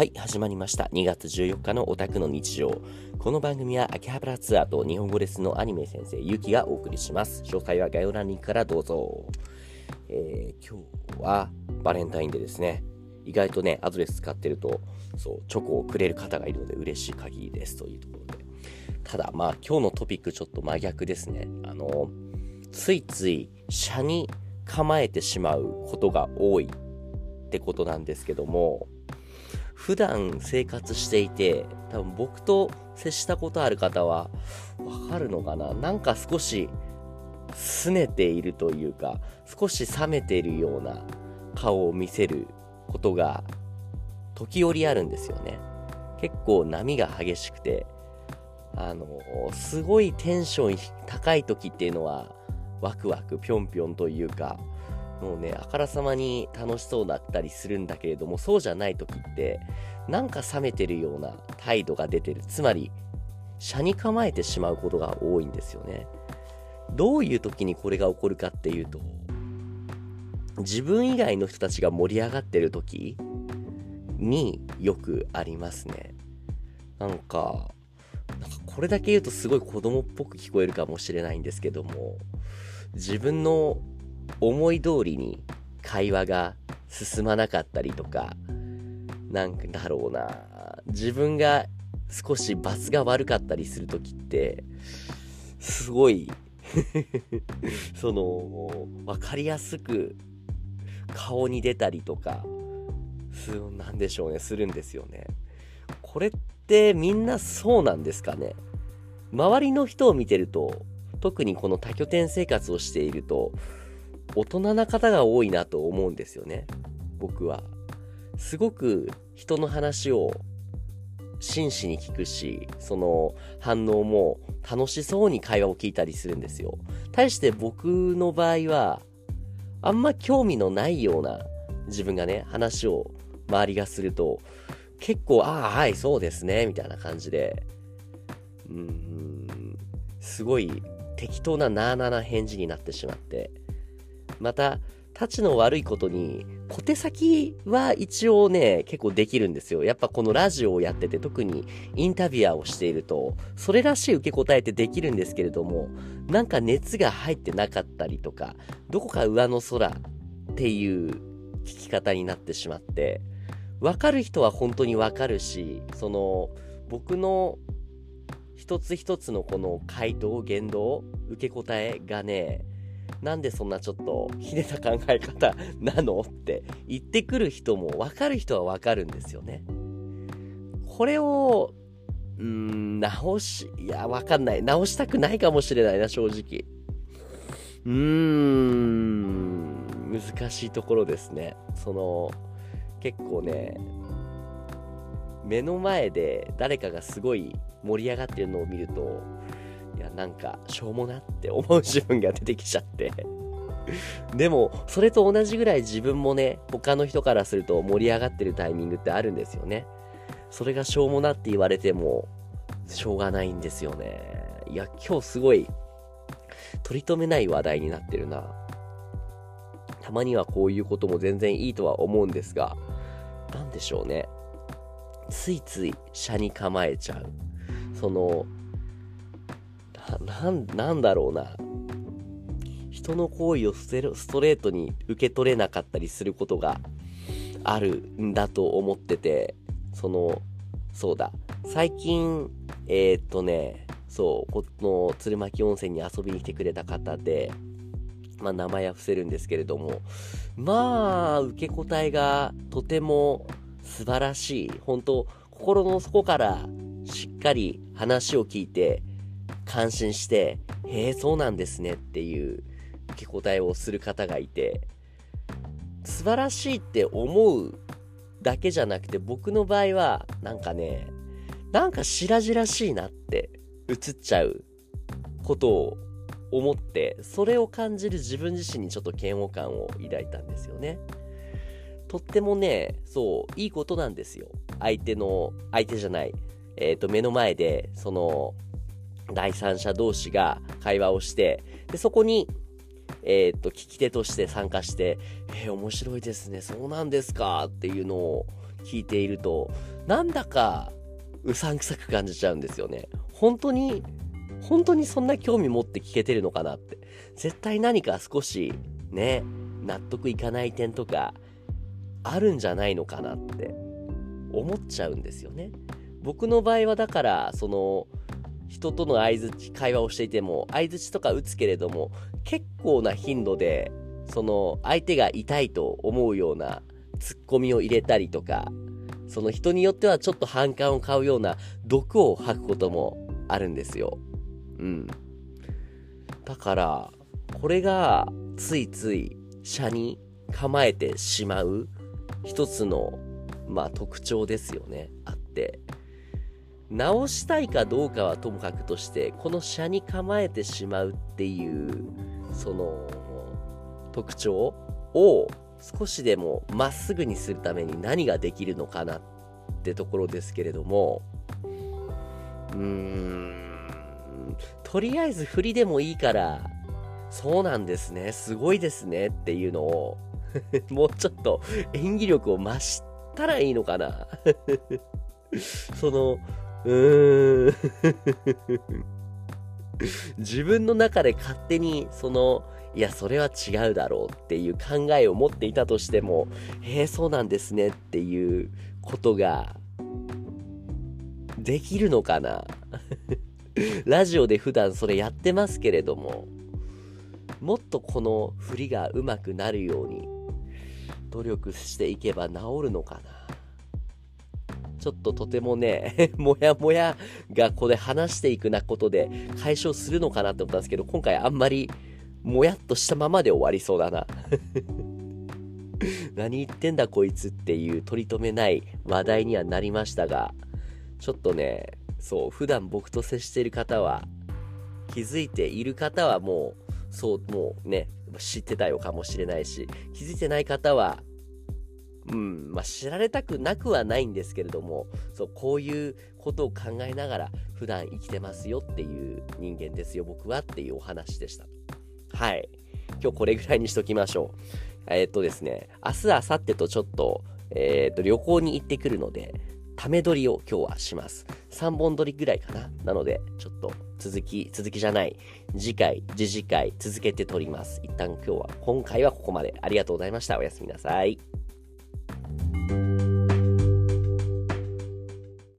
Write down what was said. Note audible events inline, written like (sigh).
はい、始まりました。2月14日のオタクの日常。この番組は秋葉原ツアーと日本語レッスンのアニメ先生、ゆきがお送りします。詳細は概要欄にからどうぞ。えー、今日はバレンタインデーですね。意外とね、アドレス使ってると、そう、チョコをくれる方がいるので嬉しい限りですというところで。ただ、まあ今日のトピックちょっと真逆ですね。あの、ついつい、車に構えてしまうことが多いってことなんですけども、普段生活していて、多分僕と接したことある方はわかるのかな？なんか少し拗ねているというか、少し冷めているような顔を見せることが時折あるんですよね。結構波が激しくて、あの、すごいテンション高い時っていうのはワクワクぴょんぴょんというか、もうね、あからさまに楽しそうだったりするんだけれども、そうじゃない時って、なんか冷めてるような態度が出てる。つまり、車に構えてしまうことが多いんですよね。どういう時にこれが起こるかっていうと、自分以外の人たちが盛り上がってる時によくありますね。なんか、なんかこれだけ言うとすごい子供っぽく聞こえるかもしれないんですけども、自分の思い通りに会話が進まなかったりとか、なんかだろうな、自分が少し罰が悪かったりするときって、すごい (laughs) その、わかりやすく顔に出たりとか、す、なんでしょうね、するんですよね。これってみんなそうなんですかね？周りの人を見てると、特にこの多拠点生活をしていると、大人な方が多いなと思うんですよね。僕は。すごく人の話を真摯に聞くし、その反応も楽しそうに会話を聞いたりするんですよ。対して僕の場合は、あんま興味のないような自分がね、話を周りがすると、結構、ああ、はい、そうですね、みたいな感じで、うーん、すごい適当ななーなーな返事になってしまって、また、たちの悪いことに、小手先は一応ね、結構できるんですよ。やっぱこのラジオをやってて、特にインタビュアーをしていると、それらしい受け答えってできるんですけれども、なんか熱が入ってなかったりとか、どこか上の空っていう聞き方になってしまって、わかる人は本当にわかるし、その、僕の一つ一つのこの回答、言動、受け答えがね、なんでそんなちょっとひねた考え方なのって言ってくる人も分かる人は分かるんですよね。これを、うーん、直し、いや、分かんない。直したくないかもしれないな、正直。うーん、難しいところですね。その、結構ね、目の前で誰かがすごい盛り上がってるのを見ると、なんか、しょうもなって思う自分が出てきちゃって。(laughs) でも、それと同じぐらい自分もね、他の人からすると盛り上がってるタイミングってあるんですよね。それがしょうもなって言われても、しょうがないんですよね。いや、今日すごい、取り留めない話題になってるな。たまにはこういうことも全然いいとは思うんですが、なんでしょうね。ついつい、車に構えちゃう。その、な、なんだろうな。人の行為をストレートに受け取れなかったりすることがあるんだと思ってて、その、そうだ。最近、えー、っとね、そう、この鶴巻温泉に遊びに来てくれた方で、まあ名前は伏せるんですけれども、まあ、受け答えがとても素晴らしい。本当心の底からしっかり話を聞いて、感心して、へえ、そうなんですねっていう受け答えをする方がいて、素晴らしいって思うだけじゃなくて、僕の場合は、なんかね、なんか白々しいなって映っちゃうことを思って、それを感じる自分自身にちょっと嫌悪感を抱いたんですよね。とってもね、そう、いいことなんですよ。相手の、相手じゃない、えっ、ー、と、目の前で、その、第三者同士が会話をして、で、そこに、えっ、と、聞き手として参加して、えー、面白いですね、そうなんですかっていうのを聞いていると、なんだかうさんくさく感じちゃうんですよね。本当に、本当にそんな興味持って聞けてるのかなって。絶対何か少しね、納得いかない点とかあるんじゃないのかなって思っちゃうんですよね。僕の場合はだから、その、人との相づち、会話をしていても、相づちとか打つけれども、結構な頻度で、その、相手が痛いと思うようなツッコミを入れたりとか、その人によってはちょっと反感を買うような毒を吐くこともあるんですよ。うん。だから、これがついつい車に構えてしまう一つの、まあ特徴ですよね。あって。直したいかどうかはともかくとして、この車に構えてしまうっていう、その特徴を少しでもまっすぐにするために何ができるのかなってところですけれども、うーん、とりあえず振りでもいいから、そうなんですね、すごいですねっていうのを (laughs) もうちょっと演技力を増したらいいのかな。(laughs) その、うーん (laughs) 自分の中で勝手に、その、いや、それは違うだろうっていう考えを持っていたとしても、へえ、そうなんですねっていうことが、できるのかな？(laughs) ラジオで普段それやってますけれども、もっとこの振りが上手くなるように努力していけば治るのかな？ちょっととてもね、(laughs) もやもやがここで話していくなことで解消するのかなって思ったんですけど、今回あんまりもやっとしたままで終わりそうだな。(laughs) 何言ってんだこいつっていう取り留めない話題にはなりましたが、ちょっとね、そう、普段僕と接している方は、気づいている方はもう、そう、もうね、知ってたよかもしれないし、気づいてない方は、うん、まあ、知られたくなくはないんですけれども、そう、こういうことを考えながら普段生きてますよっていう人間ですよ、僕はっていうお話でした。はい。今日これぐらいにしときましょう。えー、っとですね、明日、明後日とちょっと、えー、っと、旅行に行ってくるので、ため撮りを今日はします。3本撮りぐらいかな。なので、ちょっと続き、続きじゃない。次回、次次回、続けて撮ります。一旦今日は、今回はここまで。ありがとうございました。おやすみなさい。